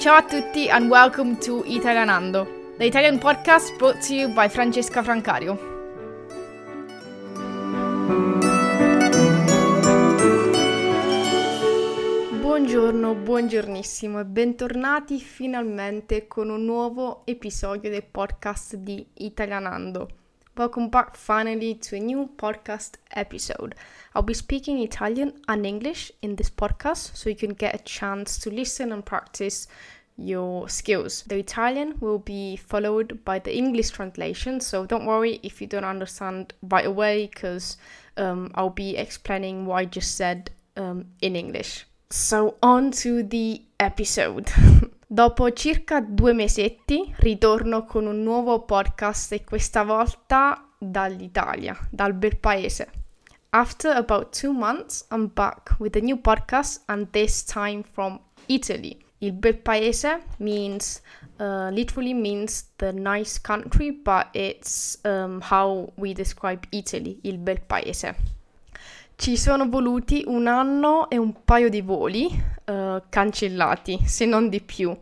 Ciao a tutti and welcome to Italianando, the Italian podcast brought to you by Francesca Francario. Buongiorno, buongiornissimo e bentornati finalmente con un nuovo episodio del podcast di Italianando. Welcome back finally to a new podcast episode. I'll be speaking Italian and English in this podcast so you can get a chance to listen and practice your skills. The Italian will be followed by the English translation, so don't worry if you don't understand right away because um, I'll be explaining what I just said um, in English. So, on to the episode. Dopo circa due mesetti ritorno con un nuovo podcast e questa volta dall'Italia, dal bel paese. After about two months, I'm back with a new podcast and this time from Italy. Il bel paese means uh, literally means the nice country, but it's um, how we describe Italy, il bel paese. Ci sono voluti un anno e un paio di voli uh, cancellati, se non di più,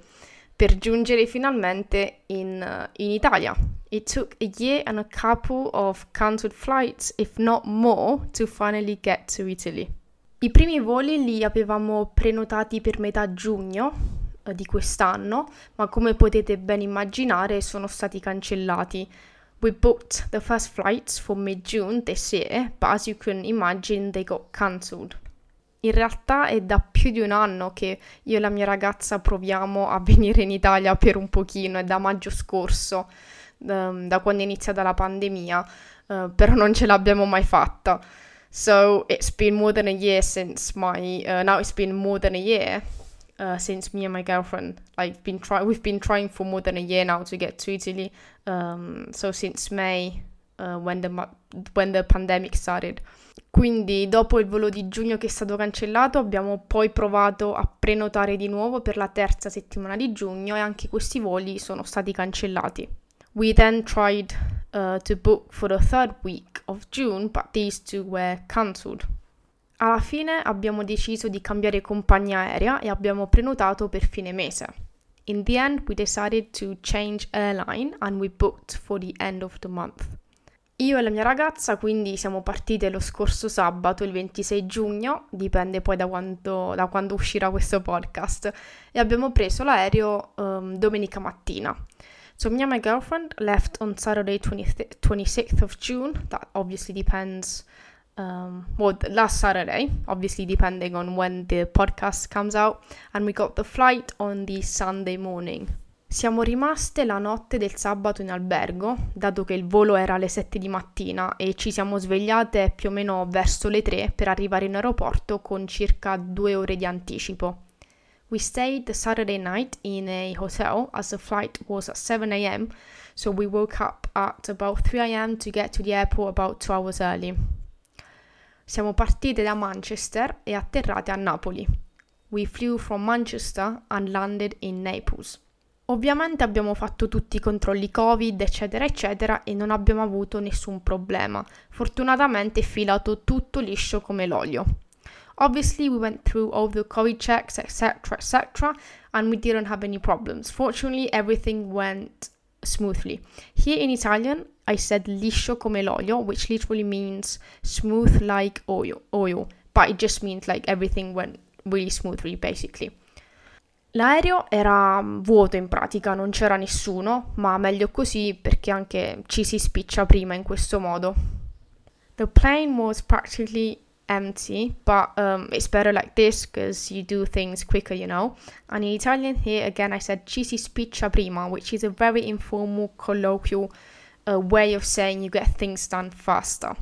per giungere finalmente in, uh, in Italia. It took a year and a couple of cancelled flights, if not more, to finally get to Italy. I primi voli li avevamo prenotati per metà giugno eh, di quest'anno, ma come potete ben immaginare sono stati cancellati. We booked the first flights for mid-June this year, but as you can imagine they got cancelled. In realtà è da più di un anno che io e la mia ragazza proviamo a venire in Italia per un pochino, è da maggio scorso, um, da quando è iniziata la pandemia, uh, però non ce l'abbiamo mai fatta. So it's been more than a year since my uh, now it's been more than a year uh, since me and my girlfriend like been try we've been trying for more than a year now to get to Italy. Um, so since May uh, when the when the pandemic started. Quindi dopo il volo di giugno che è stato cancellato abbiamo poi provato a prenotare di nuovo per la terza settimana di giugno e anche questi voli sono stati cancellati. We then tried uh, to book for the third week of June, but these two were cancelled. Alla fine abbiamo deciso di cambiare compagnia aerea e abbiamo prenotato per fine mese. In the end, we decided to change airline and we booked for the end of the month. Io e la mia ragazza quindi siamo partite lo scorso sabato, il 26 giugno, dipende poi da quando, da quando uscirà questo podcast, e abbiamo preso l'aereo um, domenica mattina. So me and my girlfriend left on Saturday 20th, 26th of June. That obviously depends. Um, well, last Saturday, obviously depending on when the podcast comes out, and we got the flight on the Sunday morning. Siamo rimaste la notte del sabato in albergo, dato che il volo era alle 7 di mattina e ci siamo svegliate più o meno verso le 3 per arrivare in aeroporto con circa due ore di anticipo. We stayed Saturday night in a hotel as the flight was at 7 am, so we woke up at about 3 am to get to the airport about 2 hours early. Siamo partite da Manchester e atterrate a Napoli. We flew from Manchester and landed in Naples. Ovviamente abbiamo fatto tutti i controlli Covid, eccetera, eccetera, e non abbiamo avuto nessun problema. Fortunatamente è filato tutto liscio come l'olio. Obviously, we went through all the COVID checks, etc., etc., and we didn't have any problems. Fortunately, everything went smoothly. Here in Italian, I said liscio come l'olio, which literally means smooth like oil, oil, but it just means like everything went really smoothly, basically. L'aereo era vuoto in pratica, non c'era nessuno, ma meglio così perché anche ci si spiccia prima in questo modo. The plane was practically empty, but um, it's better like this because you do things quicker, you know. And in Italian here, again, I said ci si spiccia prima, which is a very informal, colloquial uh, way of saying you get things done faster.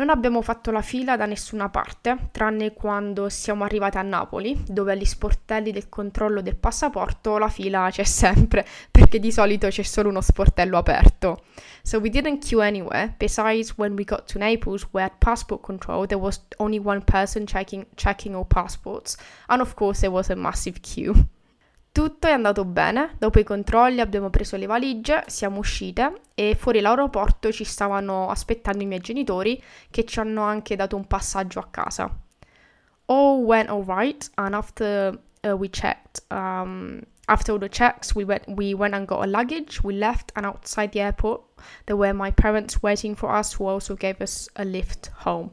Non abbiamo fatto la fila da nessuna parte, tranne quando siamo arrivati a Napoli, dove agli sportelli del controllo del passaporto la fila c'è sempre, perché di solito c'è solo uno sportello aperto. So we didn't queue anywhere. Besides, when we got to Naples, where at passport control, there was only one person checking, checking all passports, and of course there was a massive queue. Tutto è andato bene, dopo i controlli abbiamo preso le valigie, siamo uscite e fuori l'aeroporto ci stavano aspettando i miei genitori che ci hanno anche dato un passaggio a casa. All went alright and after uh, we checked um, After all the checks, we went we went and got our luggage. We left, and outside the airport, there were my parents waiting for us, who also gave us a lift home.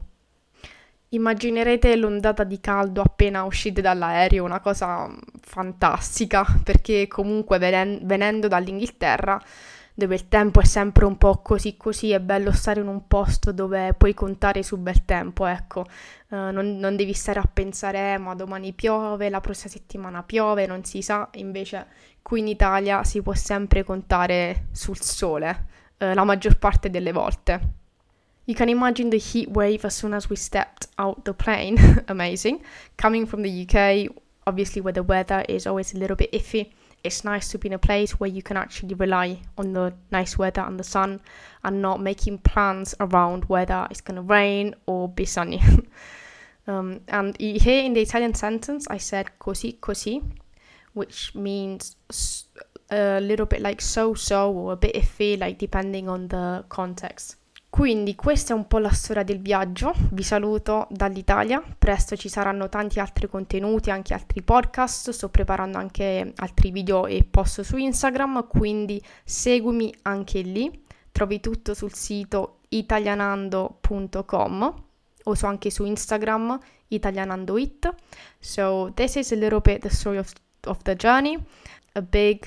Immaginerete l'ondata di caldo appena uscite dall'aereo, una cosa fantastica, perché comunque venen- venendo dall'Inghilterra dove il tempo è sempre un po' così così, è bello stare in un posto dove puoi contare sul bel tempo, ecco, uh, non, non, devi stare a pensare, eh, ma domani piove, la prossima settimana piove, non si sa, invece qui in Italia si può sempre contare sul sole, uh, la maggior parte delle volte. You can imagine the heat wave as soon as we stepped out the plane. Amazing. Coming from the UK, obviously where the weather is always a little bit iffy. it's nice to be in a place where you can actually rely on the nice weather and the sun and not making plans around whether it's going to rain or be sunny. um, and here in the Italian sentence, I said così così, which means a little bit like so so or a bit iffy, like depending on the context. Quindi questa è un po' la storia del viaggio, vi saluto dall'Italia, presto ci saranno tanti altri contenuti, anche altri podcast, sto preparando anche altri video e post su Instagram, quindi seguimi anche lì, trovi tutto sul sito italianando.com o so anche su Instagram italianandoit. So this is a little bit the story of, of the journey, a big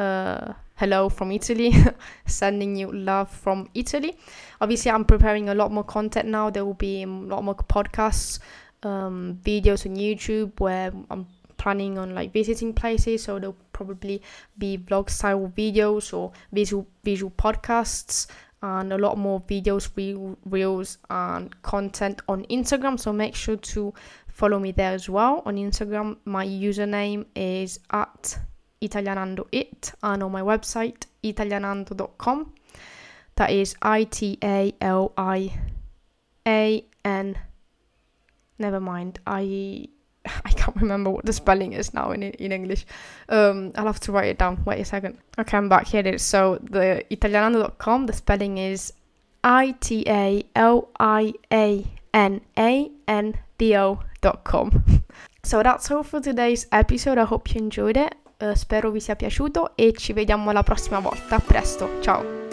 uh, hello from Italy, sending you love from Italy. Obviously, I'm preparing a lot more content now. There will be a lot more podcasts, um, videos on YouTube where I'm planning on like visiting places. So there'll probably be vlog style videos or visual visual podcasts and a lot more videos, reels, and content on Instagram. So make sure to follow me there as well. On Instagram, my username is at Italianando It and on my website italianando.com. That is I T A L I A N. Never mind. I I can't remember what the spelling is now in in English. Um, I'll have to write it down. Wait a second. Okay, I'm back. Here. So the italianando.com. The spelling is I T A L I A N A N D O.com. So that's all for today's episode. I hope you enjoyed it. Uh, spero vi sia piaciuto e ci vediamo la prossima volta. A presto, ciao!